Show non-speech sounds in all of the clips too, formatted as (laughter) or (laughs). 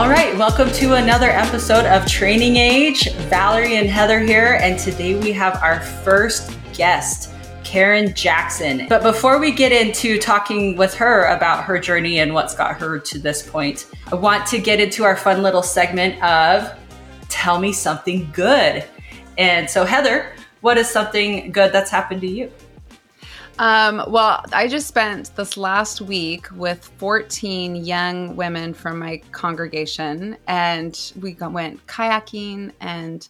All right, welcome to another episode of Training Age. Valerie and Heather here, and today we have our first guest, Karen Jackson. But before we get into talking with her about her journey and what's got her to this point, I want to get into our fun little segment of Tell Me Something Good. And so, Heather, what is something good that's happened to you? Um, well, I just spent this last week with 14 young women from my congregation, and we went kayaking and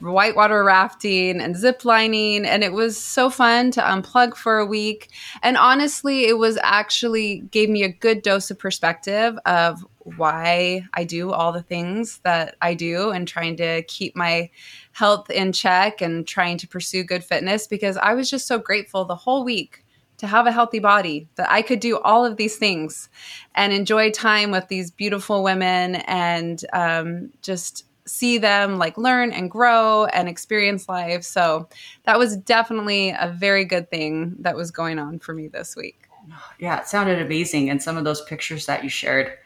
whitewater rafting and zip lining and it was so fun to unplug for a week. And honestly it was actually gave me a good dose of perspective of why I do all the things that I do and trying to keep my health in check and trying to pursue good fitness because I was just so grateful the whole week to have a healthy body that I could do all of these things and enjoy time with these beautiful women and um, just see them like learn and grow and experience life. So that was definitely a very good thing that was going on for me this week. Yeah, it sounded amazing. And some of those pictures that you shared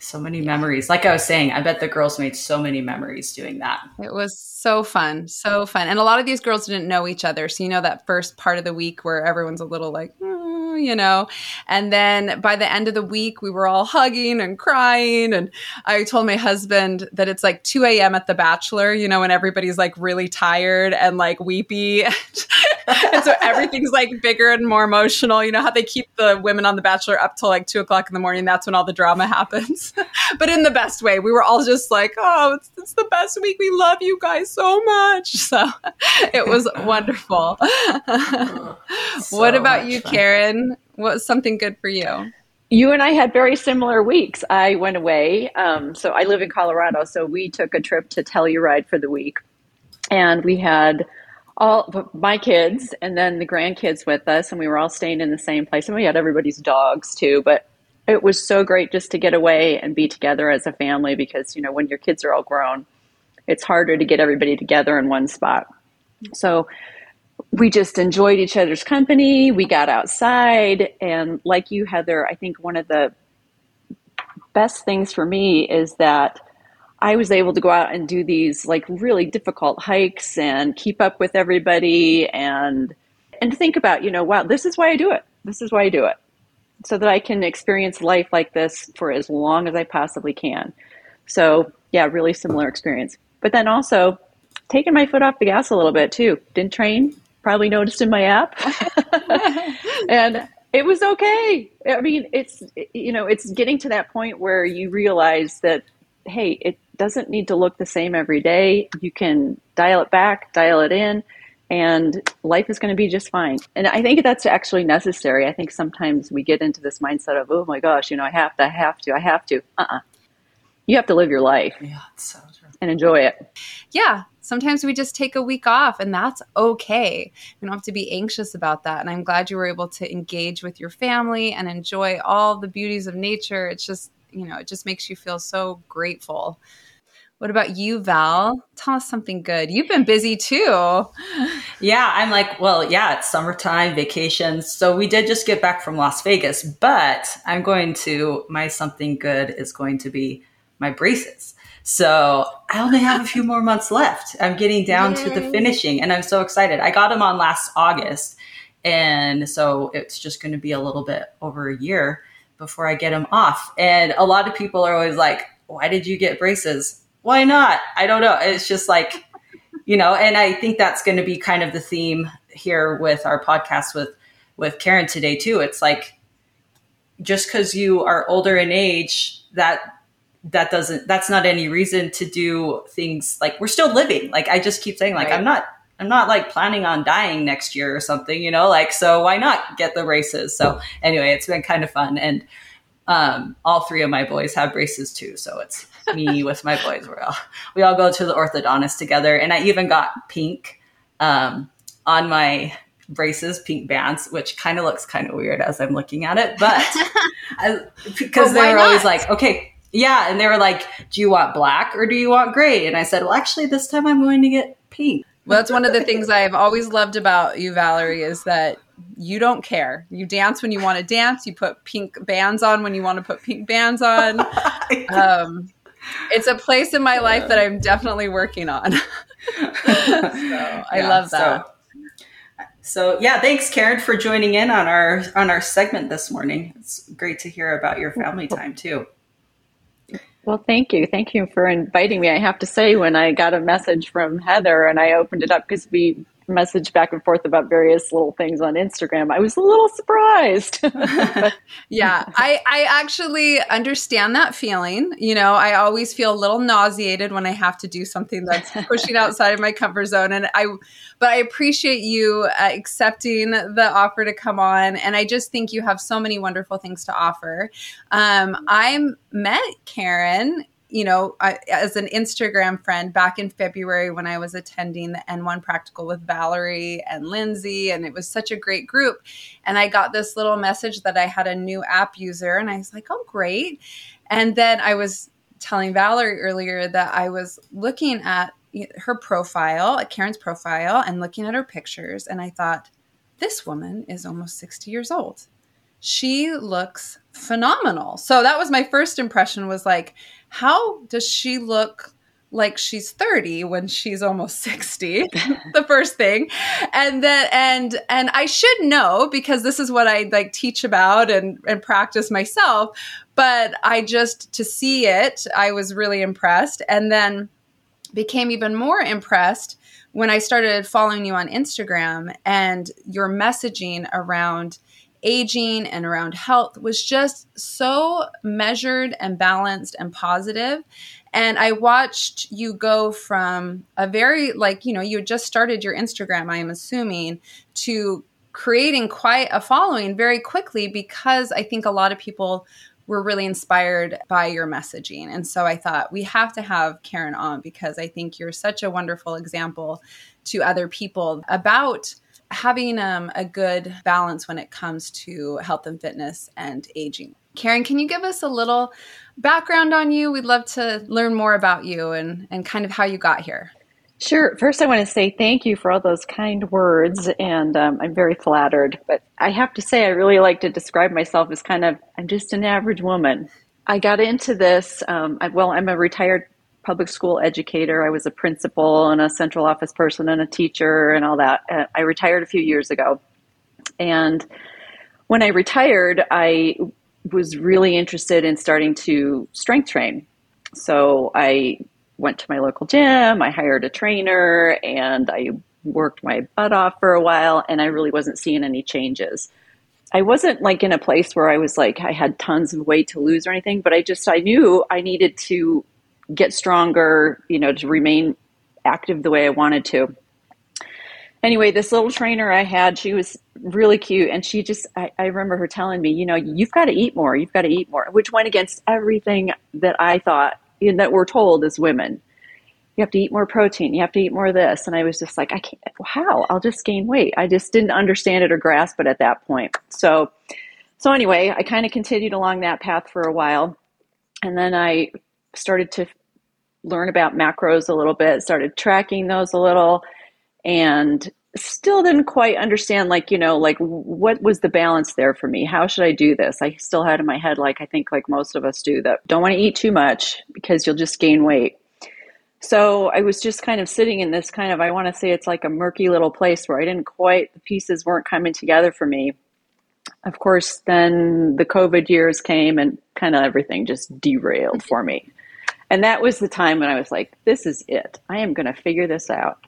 so many memories. Like I was saying, I bet the girls made so many memories doing that. It was so fun, so fun. And a lot of these girls didn't know each other. So, you know, that first part of the week where everyone's a little like, mm, you know, and then by the end of the week, we were all hugging and crying. And I told my husband that it's like 2 a.m. at The Bachelor, you know, when everybody's like really tired and like weepy. (laughs) and so everything's like bigger and more emotional. You know how they keep the women on The Bachelor up till like two o'clock in the morning? That's when all the drama happens. (laughs) but in the best way. We were all just like, oh, it's, it's the best week. We love you guys so much. (laughs) So it was wonderful. so what about you. Karen? What was something good for you? You and I had very similar weeks. I went away. Um, so I live in Colorado. So we took a trip to Telluride for the week. And we had all my kids and then the grandkids with us and we were all staying in the same place and we had everybody's dogs too but it was so great just to get away and be together as a family because you know when your kids are all grown it's harder to get everybody together in one spot so we just enjoyed each other's company we got outside and like you heather i think one of the best things for me is that i was able to go out and do these like really difficult hikes and keep up with everybody and and think about you know wow this is why i do it this is why i do it so that I can experience life like this for as long as I possibly can. So, yeah, really similar experience. But then also taking my foot off the gas a little bit too. Didn't train, probably noticed in my app. (laughs) and it was okay. I mean, it's you know, it's getting to that point where you realize that hey, it doesn't need to look the same every day. You can dial it back, dial it in and life is going to be just fine. And I think that's actually necessary. I think sometimes we get into this mindset of, oh my gosh, you know, I have to, I have to, I have to. Uh uh-uh. uh You have to live your life yeah, so true. and enjoy it. Yeah. Sometimes we just take a week off and that's okay. You don't have to be anxious about that. And I'm glad you were able to engage with your family and enjoy all the beauties of nature. It's just, you know, it just makes you feel so grateful what about you, Val? Tell us something good. You've been busy too. (laughs) Yeah, I'm like, well, yeah, it's summertime, vacations. So we did just get back from Las Vegas, but I'm going to, my something good is going to be my braces. So I only have a few more months left. I'm getting down Yay. to the finishing and I'm so excited. I got them on last August. And so it's just going to be a little bit over a year before I get them off. And a lot of people are always like, why did you get braces? why not? I don't know. It's just like, you know, and I think that's going to be kind of the theme here with our podcast with with Karen today too. It's like just because you are older in age, that that doesn't that's not any reason to do things like we're still living. Like I just keep saying, like right. I'm not I'm not like planning on dying next year or something, you know, like so why not get the braces? So anyway, it's been kind of fun and um, all three of my boys have braces too, so it's me (laughs) with my boys. We all we all go to the orthodontist together, and I even got pink um, on my braces, pink bands, which kind of looks kind of weird as I'm looking at it, but (laughs) because they were not? always like, okay, yeah, and they were like, do you want black or do you want gray? And I said, well, actually, this time I'm going to get pink. Well, that's one of the things I've always loved about you, Valerie, is that you don't care. You dance when you want to dance. You put pink bands on when you want to put pink bands on. (laughs) Um, it's a place in my life that I'm definitely working on. (laughs) so I yeah, love that. So, so yeah, thanks Karen for joining in on our on our segment this morning. It's great to hear about your family time too. Well, thank you. Thank you for inviting me. I have to say, when I got a message from Heather and I opened it up because we message back and forth about various little things on Instagram. I was a little surprised. (laughs) yeah, I, I actually understand that feeling. You know, I always feel a little nauseated when I have to do something that's (laughs) pushing outside of my comfort zone. And I, but I appreciate you uh, accepting the offer to come on. And I just think you have so many wonderful things to offer. Um, I met Karen you know, I, as an Instagram friend back in February when I was attending the N1 practical with Valerie and Lindsay, and it was such a great group. And I got this little message that I had a new app user, and I was like, oh, great. And then I was telling Valerie earlier that I was looking at her profile, at Karen's profile, and looking at her pictures, and I thought, this woman is almost 60 years old. She looks phenomenal. So that was my first impression was like, how does she look like she's 30 when she's almost (laughs) 60 (laughs) the first thing. And then and and i should know because this is what i like teach about and and practice myself but i just to see it i was really impressed. And then became even more impressed when i started following you on instagram and your messaging around aging and around health was just so measured and balanced and positive. And i watched you go from a very like you know you just started your instagram i am assuming to creating quite a following very quickly because i think a lot of people were really inspired by your messaging. And so i thought we have to have karen on because i think you're such a wonderful example to other people about having um, a good balance when it comes to health and fitness and aging. Karen, can you give us a little background on you? We'd love to learn more about you and, and kind of how you got here. Sure. First, I want to say thank you for all those kind words, and um, I'm very flattered. But I have to say, I really like to describe myself as kind of, I'm just an average woman. I got into this, um, I, well, I'm a retired public school educator. I was a principal and a central office person and a teacher and all that. Uh, I retired a few years ago. And when I retired, I was really interested in starting to strength train. So I went to my local gym, I hired a trainer, and I worked my butt off for a while, and I really wasn't seeing any changes. I wasn't like in a place where I was like, I had tons of weight to lose or anything, but I just, I knew I needed to get stronger, you know, to remain active the way I wanted to. Anyway, this little trainer I had, she was really cute. And she just, I, I remember her telling me, you know, you've got to eat more. You've got to eat more, which went against everything that I thought you know, that we're told as women. You have to eat more protein. You have to eat more of this. And I was just like, I can't, how? I'll just gain weight. I just didn't understand it or grasp it at that point. So, so anyway, I kind of continued along that path for a while. And then I started to learn about macros a little bit, started tracking those a little, and still didn't quite understand like you know like what was the balance there for me? How should i do this? I still had in my head like i think like most of us do that don't want to eat too much because you'll just gain weight. So i was just kind of sitting in this kind of i want to say it's like a murky little place where i didn't quite the pieces weren't coming together for me. Of course then the covid years came and kind of everything just derailed for me and that was the time when I was like, this is it. I am going to figure this out.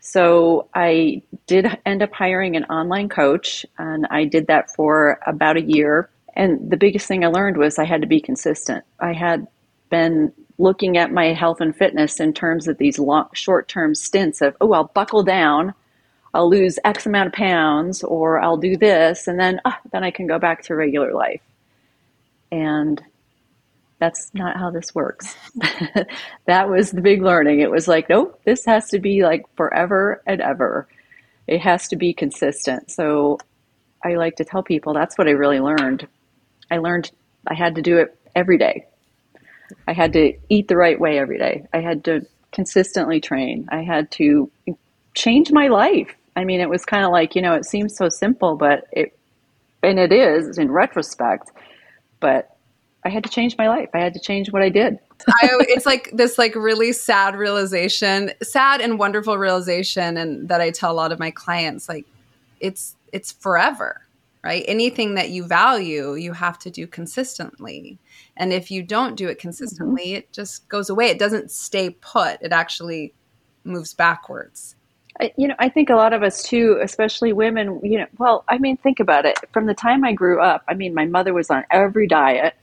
So I did end up hiring an online coach, and I did that for about a year. And the biggest thing I learned was I had to be consistent. I had been looking at my health and fitness in terms of these long, short-term stints of, oh, I'll buckle down, I'll lose X amount of pounds, or I'll do this, and then oh, then I can go back to regular life. And that's not how this works. (laughs) that was the big learning. It was like, nope, this has to be like forever and ever. It has to be consistent. So I like to tell people that's what I really learned. I learned I had to do it every day. I had to eat the right way every day. I had to consistently train. I had to change my life. I mean, it was kind of like, you know, it seems so simple, but it, and it is in retrospect, but I had to change my life. I had to change what I did. (laughs) I, it's like this like really sad realization, sad and wonderful realization, and that I tell a lot of my clients like it's it's forever, right? Anything that you value, you have to do consistently, and if you don't do it consistently, mm-hmm. it just goes away. It doesn't stay put. It actually moves backwards. I, you know, I think a lot of us too, especially women, you know, well, I mean, think about it. From the time I grew up, I mean, my mother was on every diet.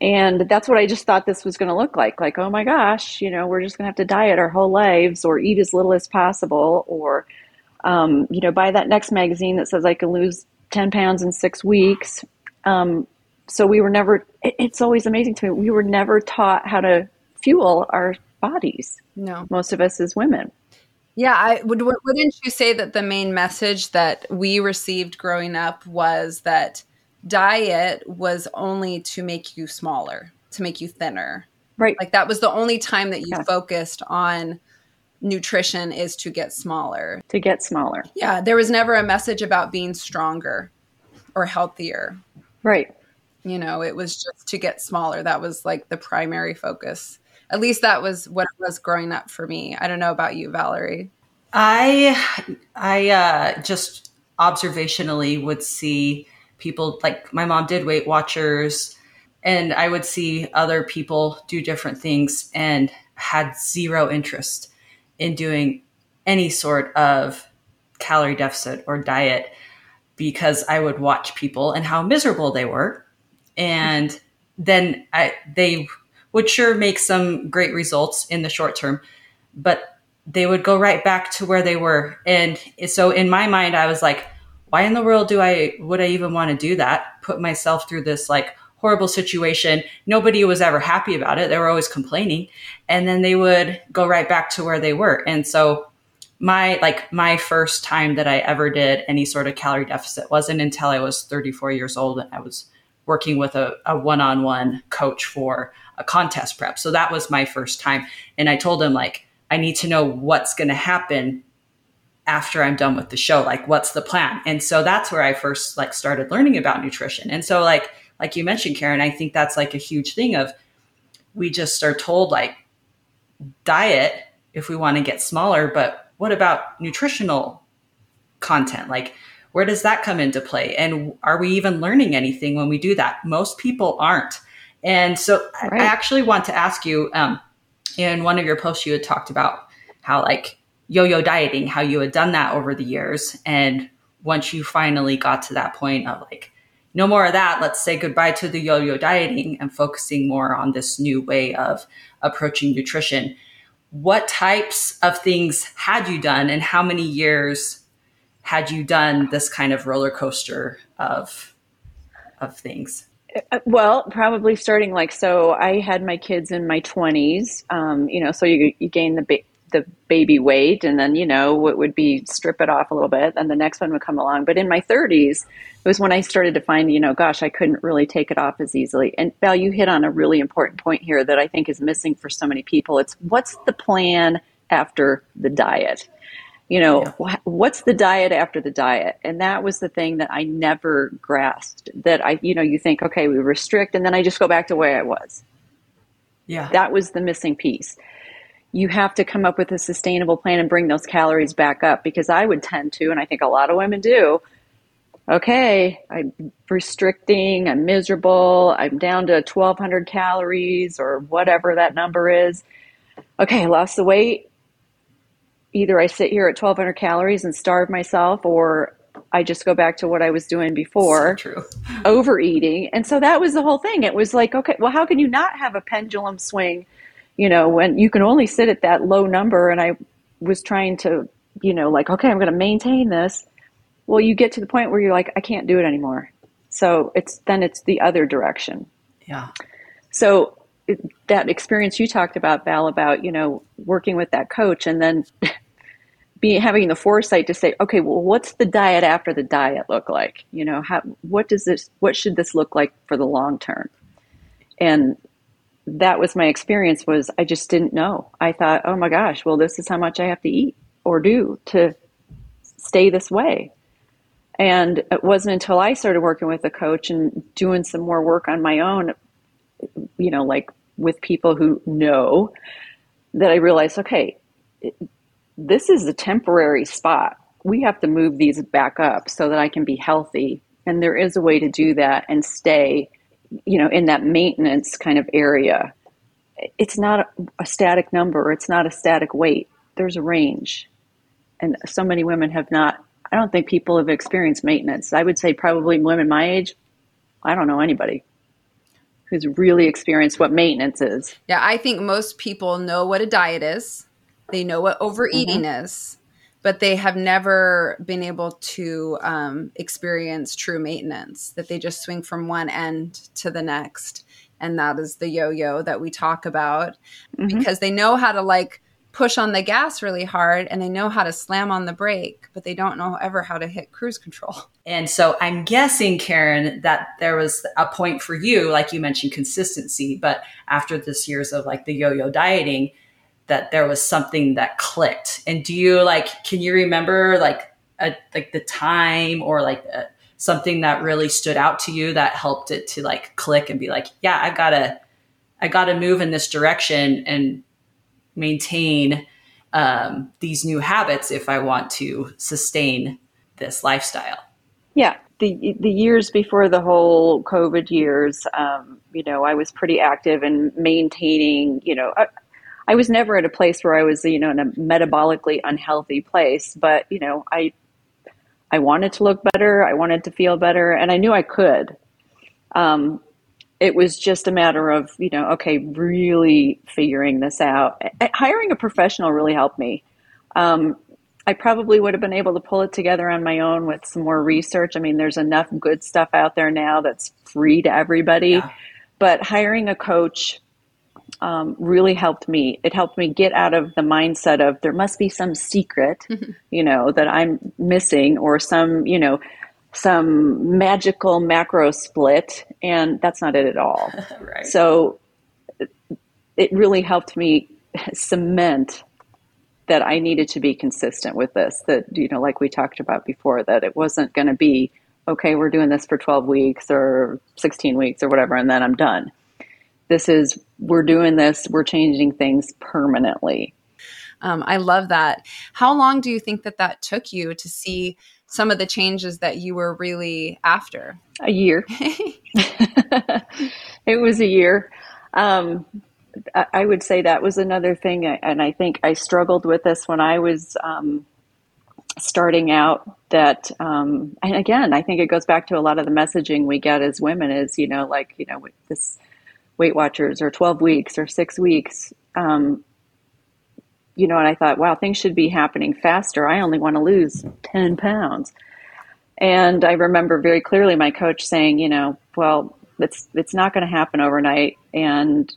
And that's what I just thought this was going to look like. Like, oh my gosh, you know, we're just going to have to diet our whole lives or eat as little as possible or, um, you know, buy that next magazine that says I can lose 10 pounds in six weeks. Um, so we were never, it, it's always amazing to me. We were never taught how to fuel our bodies. No. Most of us as women. Yeah, I would. Wouldn't you say that the main message that we received growing up was that diet was only to make you smaller, to make you thinner. Right. Like that was the only time that you yeah. focused on nutrition is to get smaller. To get smaller. Yeah, there was never a message about being stronger or healthier. Right. You know, it was just to get smaller. That was like the primary focus. At least that was what it was growing up for me. I don't know about you, Valerie. I I uh just observationally would see people like my mom did Weight Watchers, and I would see other people do different things and had zero interest in doing any sort of calorie deficit or diet because I would watch people and how miserable they were. And then I, they would sure make some great results in the short term, but they would go right back to where they were. And so in my mind, I was like, why in the world do I would I even want to do that? Put myself through this like horrible situation. Nobody was ever happy about it. They were always complaining. And then they would go right back to where they were. And so my like my first time that I ever did any sort of calorie deficit wasn't until I was 34 years old and I was working with a, a one-on-one coach for a contest prep. So that was my first time. And I told him like, I need to know what's going to happen after I'm done with the show. Like, what's the plan? And so that's where I first like started learning about nutrition. And so like like you mentioned, Karen, I think that's like a huge thing of we just are told like diet if we want to get smaller, but what about nutritional content? Like where does that come into play? And are we even learning anything when we do that? Most people aren't. And so right. I actually want to ask you, um, in one of your posts, you had talked about how like yo-yo dieting, how you had done that over the years. And once you finally got to that point of like, no more of that, let's say goodbye to the yo-yo dieting and focusing more on this new way of approaching nutrition. What types of things had you done and how many years had you done this kind of roller coaster of of things? Uh, well, probably starting like so. I had my kids in my twenties. Um, you know, so you you gain the ba- the baby weight and then you know it would be strip it off a little bit and the next one would come along. But in my 30s it was when i started to find you know gosh i couldn't really take it off as easily. And val you hit on a really important point here that i think is missing for so many people. It's what's the plan after the diet? You know yeah. what's the diet after the diet? And that was the thing that i never grasped that i you know you think okay we restrict and then i just go back to where i was. Yeah. That was the missing piece you have to come up with a sustainable plan and bring those calories back up because I would tend to, and I think a lot of women do. Okay, I'm restricting, I'm miserable, I'm down to 1200 calories or whatever that number is. Okay, I lost the weight. Either I sit here at 1200 calories and starve myself, or I just go back to what I was doing before, so overeating. And so that was the whole thing. It was like, okay, well, how can you not have a pendulum swing you know, when you can only sit at that low number and I was trying to, you know, like, okay, I'm going to maintain this. Well, you get to the point where you're like, I can't do it anymore. So it's then it's the other direction. Yeah. So it, that experience you talked about, Val, about, you know, working with that coach and then (laughs) be having the foresight to say, okay, well, what's the diet after the diet look like? You know, how, what does this, what should this look like for the long term? And that was my experience was I just didn't know. I thought, oh my gosh, well, this is how much I have to eat or do to stay this way. And it wasn't until I started working with a coach and doing some more work on my own you know, like with people who know that I realized, okay, this is a temporary spot. We have to move these back up so that I can be healthy. And there is a way to do that and stay, you know, in that maintenance kind of area. It's not a static number, it's not a static weight. There's a range. And so many women have not, I don't think people have experienced maintenance. I would say probably women my age, I don't know anybody who's really experienced what maintenance is. Yeah, I think most people know what a diet is. They know what overeating mm-hmm. is, but they have never been able to um, experience true maintenance. That they just swing from one end to the next, and that is the yo-yo that we talk about mm-hmm. because they know how to like push on the gas really hard and they know how to slam on the brake, but they don't know ever how to hit cruise control. (laughs) And so I'm guessing, Karen, that there was a point for you, like you mentioned, consistency, but after this years of like the yo yo dieting, that there was something that clicked. And do you like, can you remember like a, like the time or like a, something that really stood out to you that helped it to like click and be like, yeah, I gotta, I gotta move in this direction and maintain um, these new habits if I want to sustain this lifestyle. Yeah, the the years before the whole COVID years, um, you know, I was pretty active in maintaining. You know, I, I, was never at a place where I was, you know, in a metabolically unhealthy place, but you know, I I wanted to look better, I wanted to feel better, and I knew I could. Um, it was just a matter of you know okay really figuring this out. Hiring a professional really helped me. Um, i probably would have been able to pull it together on my own with some more research. I mean there's enough good stuff out there now that's free to everybody. Yeah. but hiring a coach um, really helped me it helped me get out of the mindset of there must be some secret (laughs) mm-hmm. you know that i'm missing or some you know some magical macro split, and that's not it at all. (laughs) right. So it really helped me cement that I needed to be consistent with this. That, you know, like we talked about before, that it wasn't going to be, okay, we're doing this for 12 weeks or 16 weeks or whatever, and then I'm done. This is, we're doing this, we're changing things permanently. Um, I love that. How long do you think that that took you to see some of the changes that you were really after? A year. (laughs) (laughs) it was a year. Um, I would say that was another thing, and I think I struggled with this when I was um, starting out. That, um, and again, I think it goes back to a lot of the messaging we get as women is, you know, like, you know, this Weight Watchers or 12 weeks or six weeks. Um, you know, and I thought, wow, things should be happening faster. I only want to lose 10 pounds. And I remember very clearly my coach saying, you know, well, it's, it's not going to happen overnight and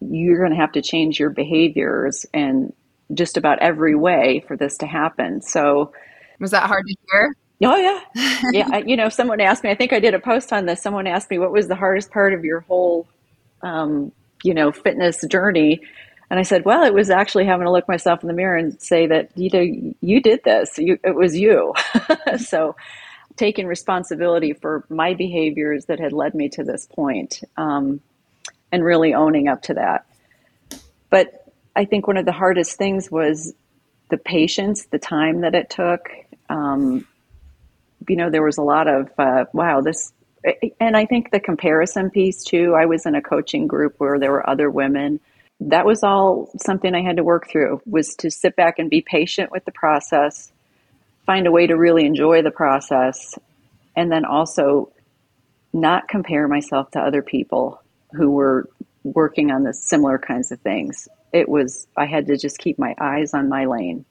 you're going to have to change your behaviors and just about every way for this to happen. So was that hard to hear? Oh yeah. (laughs) Yeah. you know, someone asked me, I think I did a post on this. Someone asked me, what was the hardest part of your whole, um, you know, fitness journey? And I said, well, it was actually having to look myself in the mirror and say that, you you did this. You, it was you. (laughs) so taking responsibility for my behaviors that had led me to this point, um, and really owning up to that. But I think one of the hardest things was the patience, the time that it took. Um, you know, there was a lot of, uh, wow, this, and I think the comparison piece too. I was in a coaching group where there were other women that was all something I had to work through was to sit back and be patient with the process, find a way to really enjoy the process, and then also not compare myself to other people who were working on the similar kinds of things. It was I had to just keep my eyes on my lane.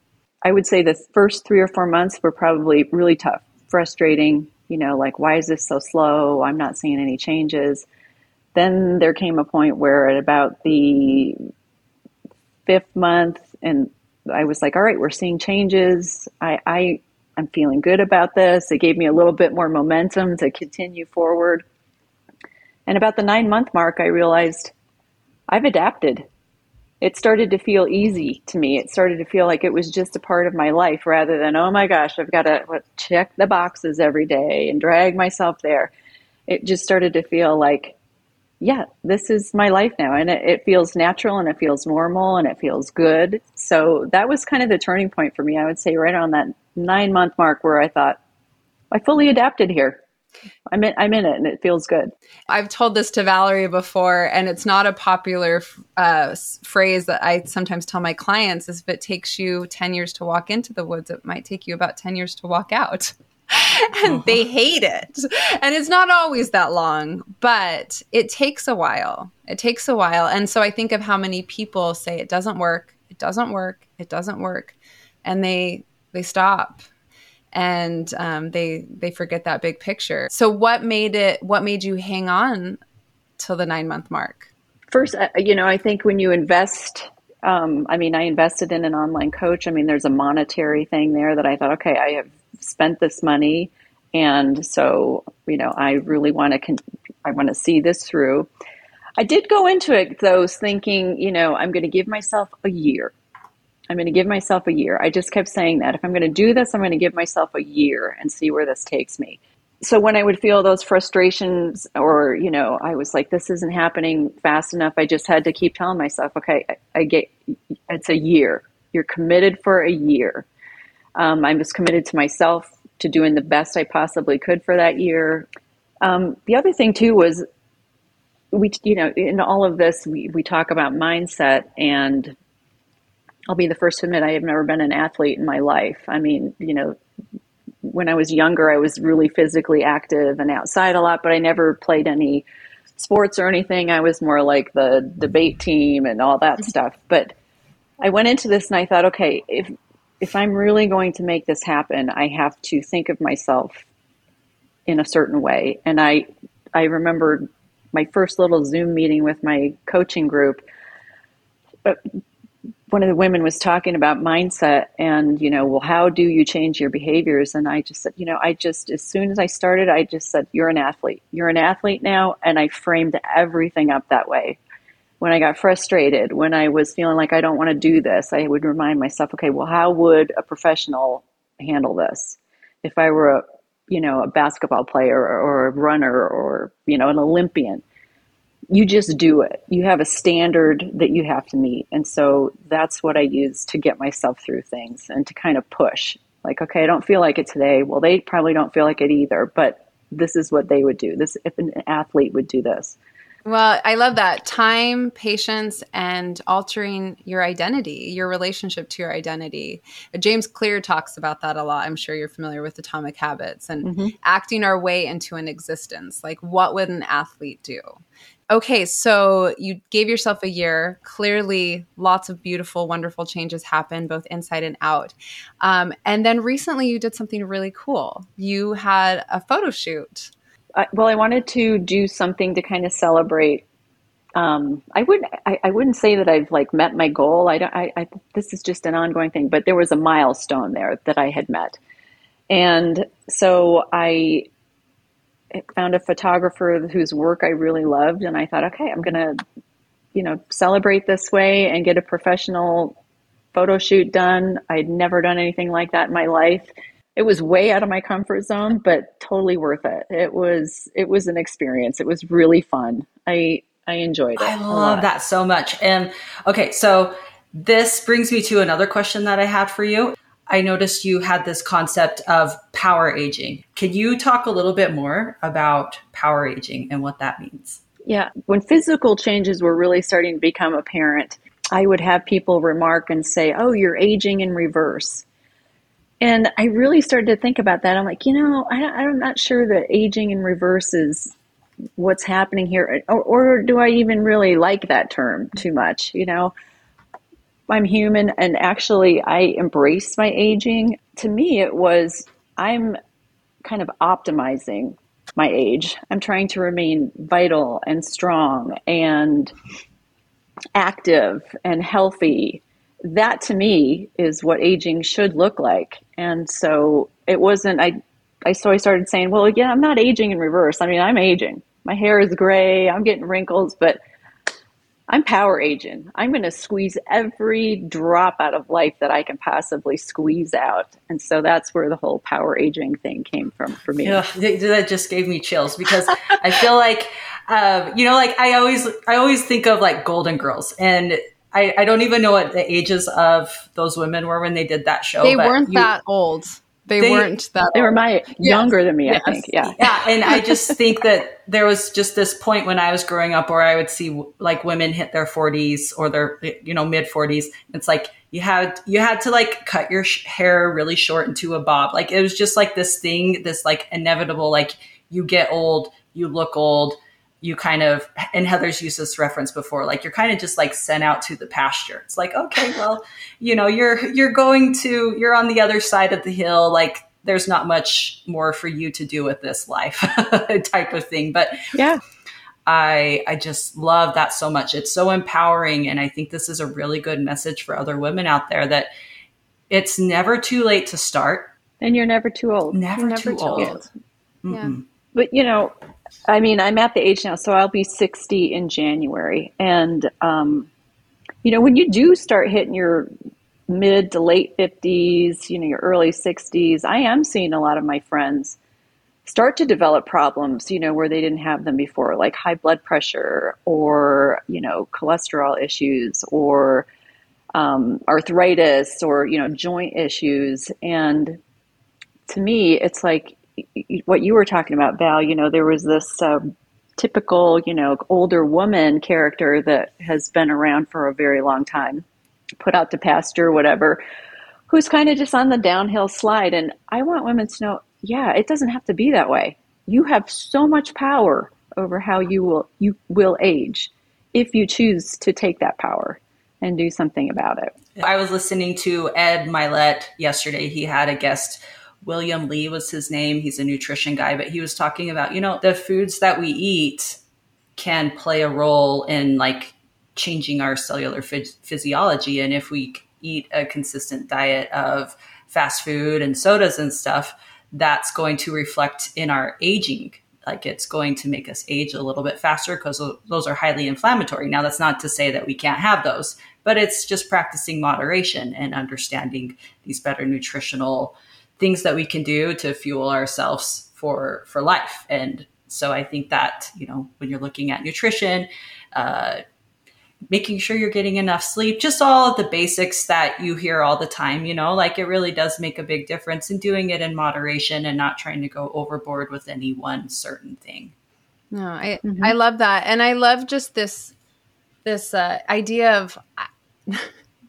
I would say the first 3 or 4 months were probably really tough, frustrating, you know, like why is this so slow? I'm not seeing any changes then there came a point where at about the fifth month and I was like, all right, we're seeing changes. I, I I'm feeling good about this. It gave me a little bit more momentum to continue forward. And about the nine month mark, I realized I've adapted. It started to feel easy to me. It started to feel like it was just a part of my life rather than, oh my gosh, I've got to check the boxes every day and drag myself there. It just started to feel like yeah, this is my life now. And it, it, feels natural and it feels normal and it feels good. So that was kind of the turning point for me. I would say right on that nine month mark where I thought, I fully adapted here. I'm in, I'm in it and it feels good. I've told this to Valerie before, and it's not a popular uh, phrase that I sometimes tell my clients is if it takes you 10 years to walk into the woods, it might take you about 10 years to walk out. (laughs) and they (laughs) hate it. And it's not always that long, but it takes a while. It takes a while. And so I think of how many people say it doesn't work, it doesn't work, it doesn't work, and they they stop and um, they they forget that big picture. So what made it? What made you hang on till the nine month mark? First, uh, you know, I think when you invest um, I mean, I invested in an online coach. I mean, there's a monetary thing there that I thought, okay, I have spent this money, and so you know, I really want to. Con- I want to see this through. I did go into it though, thinking, you know, I'm going to give myself a year. I'm going to give myself a year. I just kept saying that if I'm going to do this, I'm going to give myself a year and see where this takes me. So when I would feel those frustrations, or you know, I was like, this isn't happening fast enough. I just had to keep telling myself, okay, I, I get it's a year. You're committed for a year. Um, I was committed to myself to doing the best I possibly could for that year. Um, the other thing too was we, you know, in all of this, we, we talk about mindset and I'll be the first to admit I have never been an athlete in my life. I mean, you know, when I was younger, I was really physically active and outside a lot, but I never played any sports or anything. I was more like the debate team and all that stuff. But I went into this and I thought, okay, if if I'm really going to make this happen, I have to think of myself in a certain way. And I, I remember my first little Zoom meeting with my coaching group. Uh, One of the women was talking about mindset and, you know, well, how do you change your behaviors? And I just said, you know, I just, as soon as I started, I just said, you're an athlete. You're an athlete now. And I framed everything up that way when I got frustrated, when I was feeling like I don't want to do this, I would remind myself, okay, well, how would a professional handle this? If I were a, you know, a basketball player or a runner or, you know, an Olympian, you just do it. You have a standard that you have to meet. And so that's what I use to get myself through things and to kind of push. Like, okay, I don't feel like it today. Well, they probably don't feel like it either, but this is what they would do. This if an athlete would do this. Well, I love that time, patience, and altering your identity, your relationship to your identity. James Clear talks about that a lot. I'm sure you're familiar with Atomic Habits and mm-hmm. acting our way into an existence. Like, what would an athlete do? Okay, so you gave yourself a year. Clearly, lots of beautiful, wonderful changes happen both inside and out. Um, and then recently, you did something really cool. You had a photo shoot I, well, I wanted to do something to kind of celebrate. Um, I wouldn't. I, I, wouldn't say that I've like met my goal. I don't. I, I, this is just an ongoing thing. But there was a milestone there that I had met, and so I found a photographer whose work I really loved, and I thought, okay, I'm gonna, you know, celebrate this way and get a professional photo shoot done. I'd never done anything like that in my life it was way out of my comfort zone, but totally worth it. It was it was an experience. It was really fun. I I enjoyed it. I love that so much. And okay, so this brings me to another question that I had for you. I noticed you had this concept of power aging. Can you talk a little bit more about power aging and what that means? Yeah, when physical changes were really starting to become apparent, I would have people remark and say, "Oh, you're aging in reverse." And I really started to think about that. I'm like, you know, I, am not sure that aging in reverse is what's happening here, or, or do I even really like that term too much? You know, I'm human, and actually, I embrace my aging. To me, it was I'm kind of optimizing my age. I'm trying to remain vital and strong and active and healthy that to me is what aging should look like. And so it wasn't, I, I, so I started saying, well, yeah, I'm not aging in reverse. I mean, I'm aging. My hair is gray. I'm getting wrinkles, but I'm power aging. I'm going to squeeze every drop out of life that I can possibly squeeze out. And so that's where the whole power aging thing came from for me. Yeah, that just gave me chills because I feel like um, you know, like I always, I always think of like Golden Girls, and I, I don't even know what the ages of those women were when they did that show. They weren't you, that old. They, they, weren't that. They old. were my yes. younger than me, yes. I think. Yeah, yeah. And I (laughs) just think that there was just this point when I was growing up where I would see like women hit their 40s or their you know mid 40s. It's like you had you had to like cut your sh- hair really short into a bob. Like it was just like this thing, this like inevitable like you get old, you look old you kind of and heather's used this reference before like you're kind of just like sent out to the pasture. It's like okay (laughs) well you know you're you're going to you're on the other side of the hill like there's not much more for you to do with this life (laughs) type of thing. But yeah. I i just love that so much. It's so empowering and i think this is a really good message for other women out there that it's never too late to start. And you're never too old. Never, never too, too, old, old. yeah. But you know I mean, I'm at the age now, so I'll be 60 in January. And, um, you know, when you do start hitting your mid to late 50s, you know, your early 60s, I am seeing a lot of my friends start to develop problems, you know, where they didn't have them before, like high blood pressure or, you know, cholesterol issues or um, arthritis or, you know, joint issues. And to me, it's like, what you were talking about, Val, you know, there was this uh, typical, you know, older woman character that has been around for a very long time, put out to pasture, whatever, who's kind of just on the downhill slide. And I want women to know, yeah, it doesn't have to be that way. You have so much power over how you will you will age if you choose to take that power and do something about it. I was listening to Ed Mylett yesterday. He had a guest William Li was his name. He's a nutrition guy, but he was talking about, you know, the foods that we eat can play a role in like changing our cellular phys- physiology. And if we eat a consistent diet of fast food and sodas and stuff, that's going to reflect in our aging. Like it's going to make us age a little bit faster because those are highly inflammatory. Now, that's not to say that we can't have those, but it's just practicing moderation and understanding these better nutritional things that we can do to fuel ourselves for for life. And so i think that you know when you're looking at nutrition uh, making sure you're getting enough sleep just all of the basics that you hear all the time you know like it really does make a big difference in doing it in moderation and not trying to go overboard with any one certain thing. No i mm-hmm. i love that. And i love just this this uh, idea of (laughs)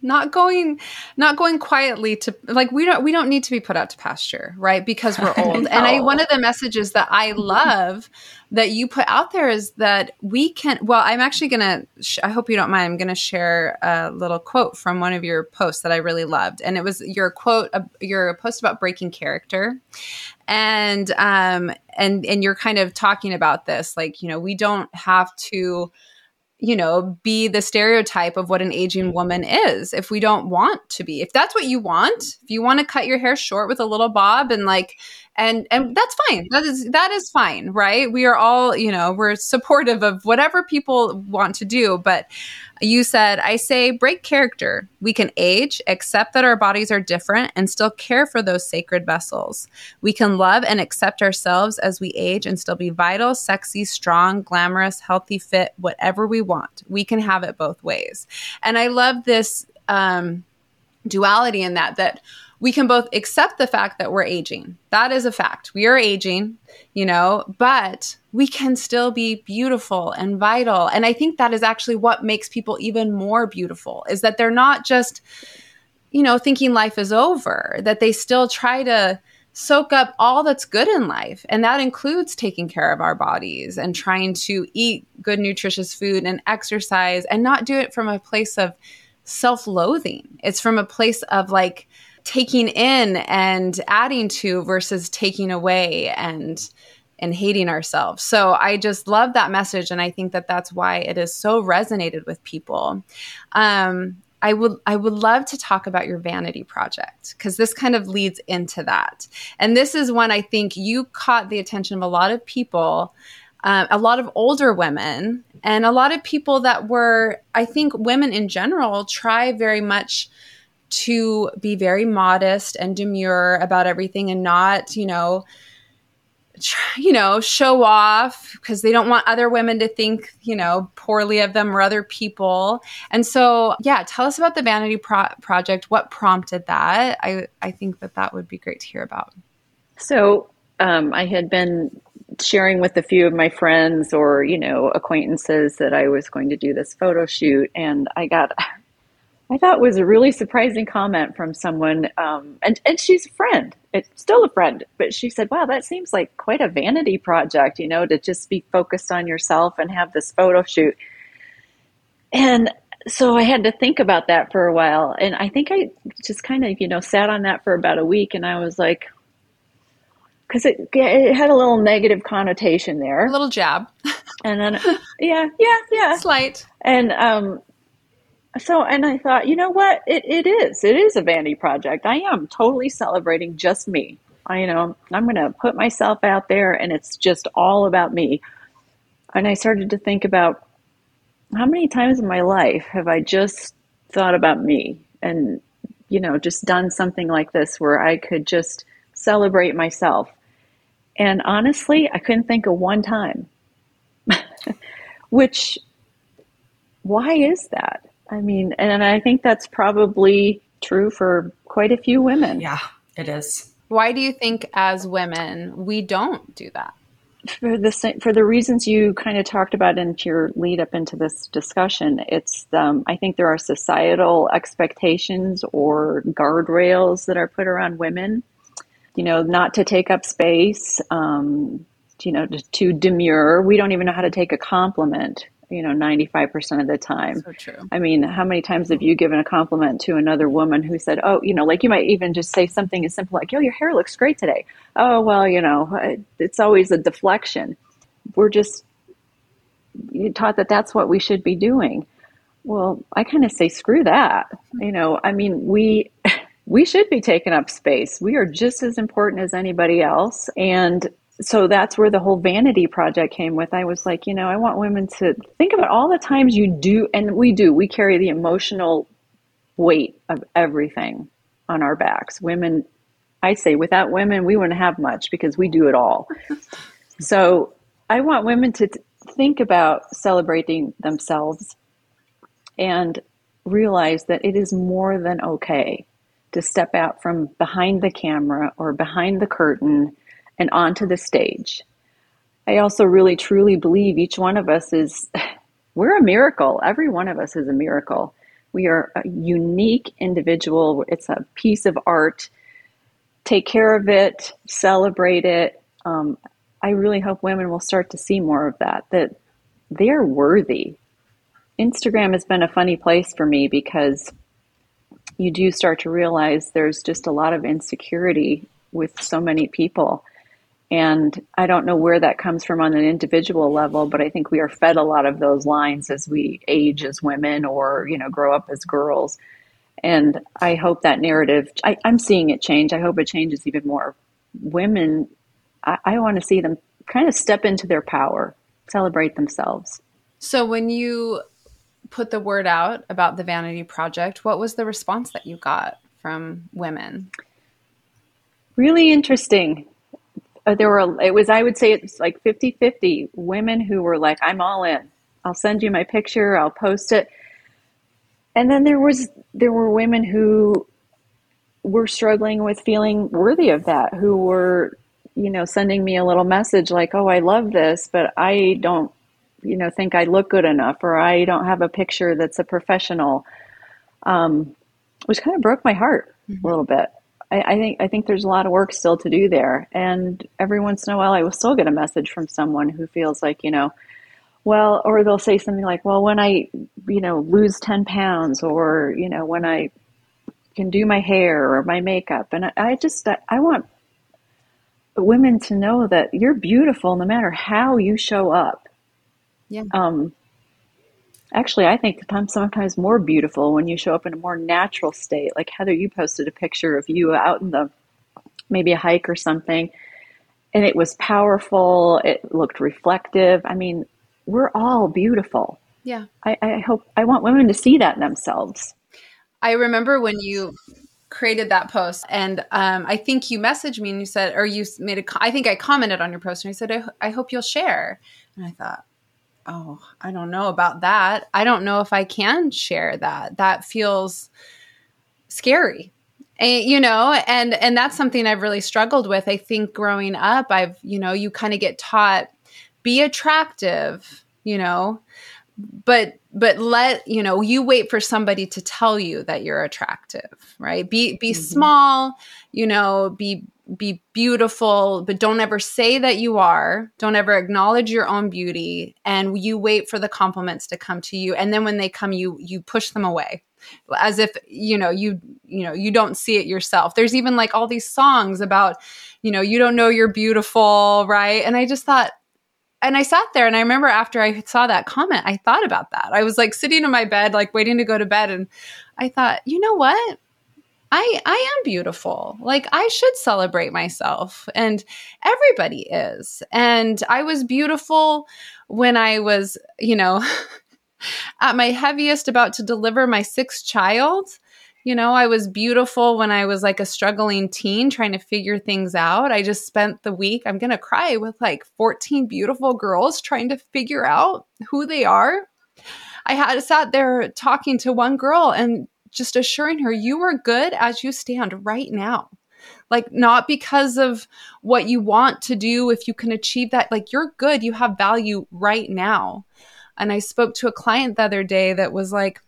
not going not going quietly to like we don't we don't need to be put out to pasture right? Because we're (laughs) old. And i one of the messages that i love that you put out there is that we can well i'm actually gonna sh- i hope you don't mind. I'm gonna share a little quote from one of your posts that i really loved. And it was your quote uh, your post about breaking character. And um and and you're kind of talking about this like you know we don't have to you know, be the stereotype of what an aging woman is if we don't want to be. If that's what you want, if you want to cut your hair short with a little bob and like and and that's fine. That is that is fine, right? We are all, you know, we're supportive of whatever people want to do, but you said, I say break character. We can age, accept that our bodies are different, and still care for those sacred vessels. We can love and accept ourselves as we age and still be vital, sexy, strong, glamorous, healthy, fit, whatever we want. We can have it both ways. And I love this um, duality in that, that we can both accept the fact that we're aging. That is a fact. We are aging, you know, but we can still be beautiful and vital. And I think that is actually what makes people even more beautiful is that they're not just, you know, thinking life is over, that they still try to soak up all that's good in life. And that includes taking care of our bodies and trying to eat good, nutritious food and exercise and not do it from a place of self loathing. It's from a place of like, taking in and adding to versus taking away and and hating ourselves. So I just love that message and I think that that's why it is so resonated with people. Um, I would I would love to talk about your vanity project because this kind of leads into that. And this is one I think you caught the attention of a lot of people, uh, a lot of older women, and a lot of people that were I think women in general try very much to be very modest and demure about everything and not, you know, you know, show off because they don't want other women to think, you know, poorly of them or other people. And so, yeah, tell us about the Vanity Pro- Project. What prompted that? I, I think that that would be great to hear about. So, um, I had been sharing with a few of my friends or, you know, acquaintances that I was going to do this photo shoot. And I got I thought was a really surprising comment from someone, um, and and she's a friend. It's still a friend, but she said, "Wow, that seems like quite a vanity project, you know, to just be focused on yourself and have this photo shoot." And so I had to think about that for a while, and I think I just kind of, you know, sat on that for about a week, and I was like, because it it had a little negative connotation there, a little jab, and then (laughs) yeah, yeah, yeah, slight, and um, so and i thought you know what? It, it is. It is a vanity project. I am totally celebrating just me. I you know i'm going to put myself out there and it's just all about me. And i started to think about how many times in my life have i just thought about me and you know just done something like this where i could just celebrate myself. And honestly i couldn't think of one time. (laughs) Which why is that I mean, and I think that's probably true for quite a few women. Yeah, it is. Why do you think, as women, we don't do that? For the for the reasons you kind of talked about in your lead up into this discussion, it's um, I think there are societal expectations or guardrails that are put around women. You know, not to take up space. Um, you know, to, to demur. We don't even know how to take a compliment you know 95% of the time. So true. I mean how many times have you given a compliment to another woman who said oh you know like you might even just say something as simple like yo your hair looks great today. Oh well you know uh, it's always a deflection. We're just taught that that's what we should be doing. Well i kind of say screw that. You know i mean we (laughs) we should be taking up space. We are just as important as anybody else. And so that's where the whole vanity project came with. I was like, you know, I want women to think about all the times you do, and we do, we carry the emotional weight of everything on our backs. Women, I say, without women, we wouldn't have much because we do it all. (laughs) so I want women to think about celebrating themselves and realize that it is more than okay to step out from behind the camera or behind the curtain and onto the stage. I also really truly believe each one of us is, (laughs) we're a miracle. Every one of us is a miracle. We are a unique individual. It's a piece of art. Take care of it, celebrate it. Um, I really hope women will start to see more of that, that they're worthy. Instagram has been a funny place for me because you do start to realize there's just a lot of insecurity with so many people. And I don't know where that comes from on an individual level, but I think we are fed a lot of those lines as we age as women or, you know, grow up as girls. And I hope that narrative, I, am seeing it change. I hope it changes even more. Women, I, I want to see them kind of step into their power, celebrate themselves. So when you put the word out about the Vanity Project, what was the response that you got from women? Really interesting there were it was I would say it's like 50-50 women who were like I'm all in. I'll send you my picture, I'll post it. And then there was there were women who were struggling with feeling worthy of that, who were you know sending me a little message like, "Oh, I love this, but I don't you know think I look good enough or I don't have a picture that's a professional." Um, which kind of broke my heart mm-hmm. a little bit. I, I, think I think there's a lot of work still to do there. And every once in a while, I will still get a message from someone who feels like you know, well, or they'll say something like, "Well, when I, you know, lose ten pounds, or you know, when I can do my hair or my makeup," and I, I just I want women to know that you're beautiful no matter how you show up. Yeah. Um, Actually, I think I'm sometimes more beautiful when you show up in a more natural state. Like Heather, you posted a picture of you out in the maybe a hike or something, and it was powerful. It looked reflective. I mean, we're all beautiful. Yeah. I, I hope I want women to see that in themselves. I remember when you created that post and um, i think you messaged me and you said or you made a i think i commented on your post and you said I, I hope you'll share and i thought oh i don't know about that. I don't know if i can share that. That feels scary. And, you know and and that's something i've really struggled with. I think growing up i've you know you kind of get taught be attractive you know but but let you know you wait for somebody to tell you that you're attractive right? Be be mm-hmm. small you know be be beautiful but don't ever say that you are. Don't ever acknowledge your own beauty and you wait for the compliments to come to you and then when they come you you push them away. As if you know you you know you don't see it yourself. There's even like all these songs about you know you don't know you're beautiful right? And i just thought and I sat there and I remember after I saw that comment, I thought about that. I was like sitting in my bed, like waiting to go to bed. And I thought, you know what? I, I am beautiful. Like I should celebrate myself and everybody is. And I was beautiful when I was, you know, (laughs) at my heaviest about to deliver my sixth child. You know, I was beautiful when I was like a struggling teen trying to figure things out. I just spent the week, I'm going to cry, with like 14 beautiful girls trying to figure out who they are. I had sat there talking to one girl and just assuring her, you are good as you stand right now. Like, not because of what you want to do, if you can achieve that, like, you're good, you have value right now. And I spoke to a client the other day that was like,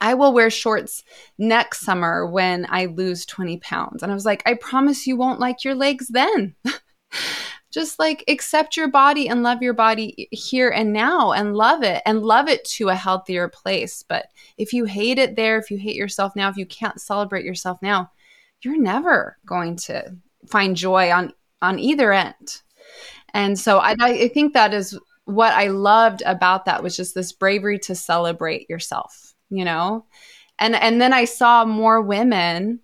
I will wear shorts next summer when I lose 20 pounds. And I was like, I promise you won't like your legs then. (laughs) Just like accept your body and love your body here and now and love it and love it to a healthier place. But if you hate it there, if you hate yourself now, if you can't celebrate yourself now, you're never going to find joy on on either end. And so I, I think that is what I loved about that was just this bravery to celebrate yourself you know? And and then I saw more women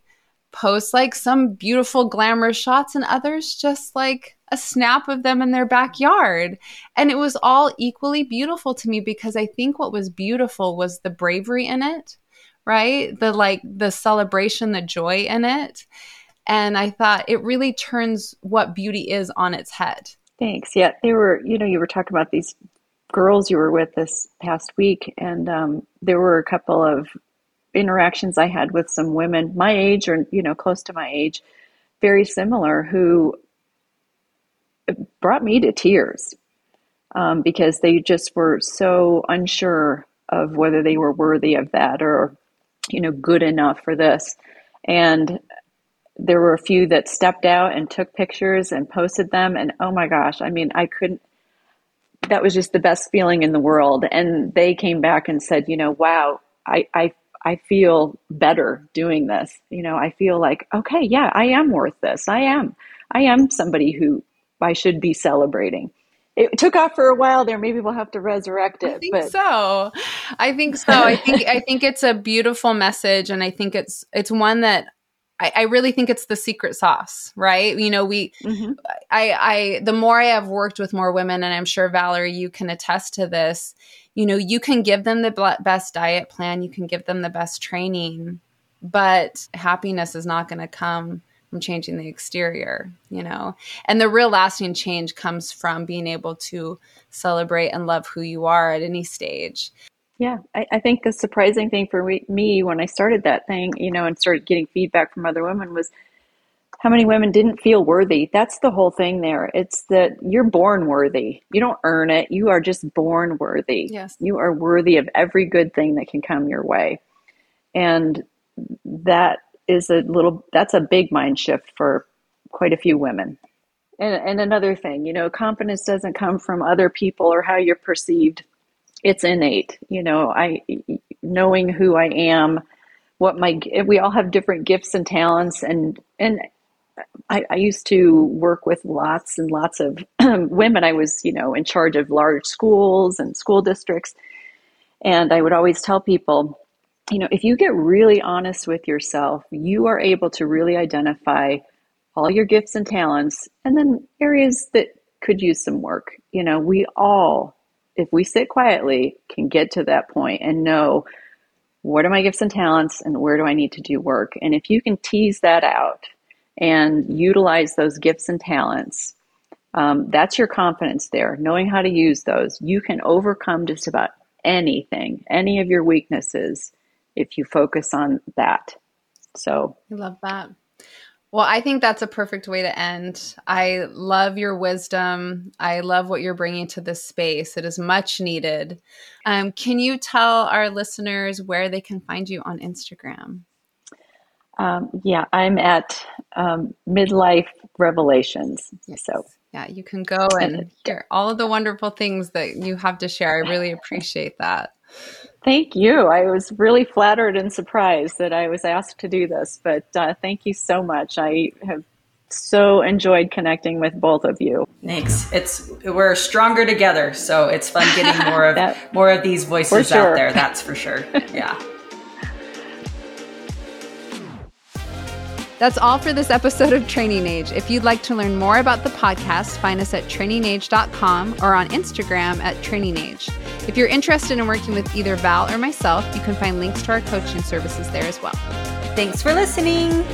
post like some beautiful glamorous shots and others just like a snap of them in their backyard. And it was all equally beautiful to me because I think what was beautiful was the bravery in it, right? The like the celebration, the joy in it. And I thought it really turns what beauty is on its head. Thanks. Yeah, they were, you know, you were talking about these girls you were with this past week, and um, there were a couple of interactions I had with some women my age or you know close to my age, very similar, who brought me to tears um, because they just were so unsure of whether they were worthy of that or you know good enough for this, and there were a few that stepped out and took pictures and posted them and oh my gosh i mean i couldn't that was just the best feeling in the world. And they came back and said, you know, wow, I, I, I feel better doing this. You know, I feel like, okay, yeah, I am worth this. I am. I am somebody who I should be celebrating. It took off for a while there. Maybe we'll have to resurrect it. I think but. so. I think so. I think I think it's a beautiful message, and I think it's it's one that I, I, really think it's the secret sauce, right? You know, we, mm-hmm. I, I, the more I have worked with more women, and I'm sure Valerie, you can attest to this. You know, you can give them the best diet plan, you can give them the best training, but happiness is not going to come from changing the exterior, you know. And the real lasting change comes from being able to celebrate and love who you are at any stage. Yeah, I, I think the surprising thing for me when I started that thing, you know, and started getting feedback from other women was how many women didn't feel worthy. That's the whole thing there. It's that you're born worthy. You don't earn it. You are just born worthy. Yes. You are worthy of every good thing that can come your way. And that is a little that's a big mind shift for quite a few women. And and another thing, you know, confidence doesn't come from other people or how you're perceived it's innate you know i knowing who i am what my we all have different gifts and talents and and I, I used to work with lots and lots of (clears throat) women. I was you know in charge of large schools and school districts. And i would always tell people you know if you get really honest with yourself you are able to really identify all your gifts and talents and then areas that could use some work. You know we all if we sit quietly, can get to that point and know what are my gifts and talents and where do I need to do work? And if you can tease that out and utilize those gifts and talents, um, that's your confidence there. Knowing how to use those, you can overcome just about anything, any of your weaknesses, if you focus on that. So I love that. Well, I think that's a perfect way to end. I love your wisdom. I love what you're bringing to this space. It is much needed. Um, can you tell our listeners where they can find you on Instagram? Um, yeah, I'm at um, Midlife Revelations. Yes. So yeah, you can go (laughs) and hear all of the wonderful things that you have to share. I really appreciate that. Thank you. I was really flattered and surprised that I was asked to do this, but uh, thank you so much. I have so enjoyed connecting with both of you. Thanks. It's we're stronger together, so it's fun getting (laughs) more of that, more of these voices sure. out there. That's for sure. Yeah. (laughs) That's all for this episode of Training Age. If you'd like to learn more about the podcast, find us at trainingage.com or on Instagram at trainingage. If you're interested in working with either Val or myself, you can find links to our coaching services there as well. Thanks for listening.